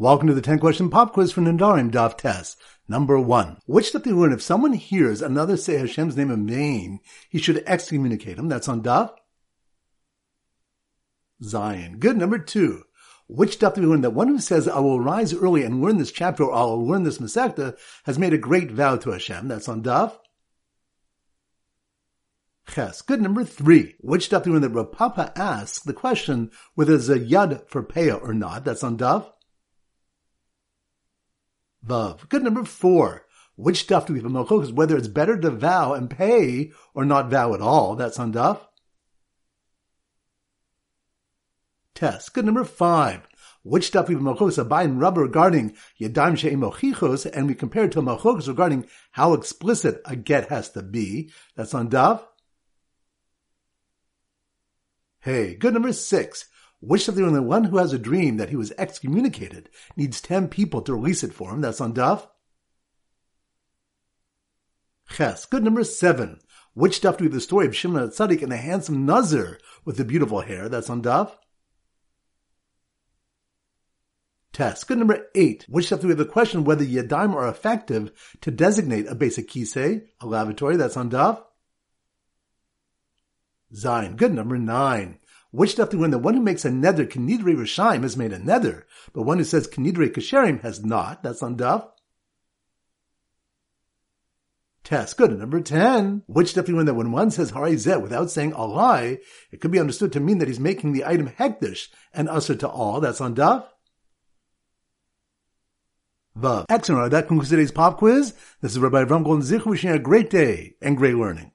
Welcome to the 10 question pop quiz for Nedarim Daf Tes. Number one. Which do you learn if someone hears another say Hashem's name in vain, he should excommunicate him? That's on Daf. Zayin. Good. Number two. Which daf do we learn that one who says, I will rise early and learn this chapter or I will learn this Masechta has made a great vow to Hashem? That's on Daf. Ches. Good. Number three. Which daf do we learn that Rav Papa asks the question whether there's a yad for Peah or not? That's on Daf. Good number four. Which stuff do we have in machlokes? Whether it's better to vow and pay or not vow at all. That's on Daf. Tes. Good number five. Which stuff we have? Abaye and Rabba regarding Yadayim She'ein Mochichos, and we compare it to Malchus regarding how explicit a get has to be. That's on Daf. Hey, good number six. Which of the one who has a dream that he was excommunicated needs ten people to release it for him? That's on Daf. Ches. Good number seven. Which stuff do we have the story of Shimon Tzadik and the handsome Nazir with the beautiful hair? That's on Daf. Tes. Good number eight. Which stuff do we have the question whether Yadayim are effective to designate a beis hakisei, a lavatory? That's on Daf. Zayin. Good number nine. Which stuff we learn that one who makes a nether Kinidrei Resha'im has made a nether, but one who says Kinidrei Kesherim has not? That's on Daf. Tes. Good. Number 10. Which stuff we learn that when one says Harizet without saying a lie, it could be understood to mean that he's making the item hekdesh and usher to all? That's on Daf. Vav. Excellent. That concludes today's pop quiz. This is Rabbi Avram Golden Zich wishing you a great day and great learning.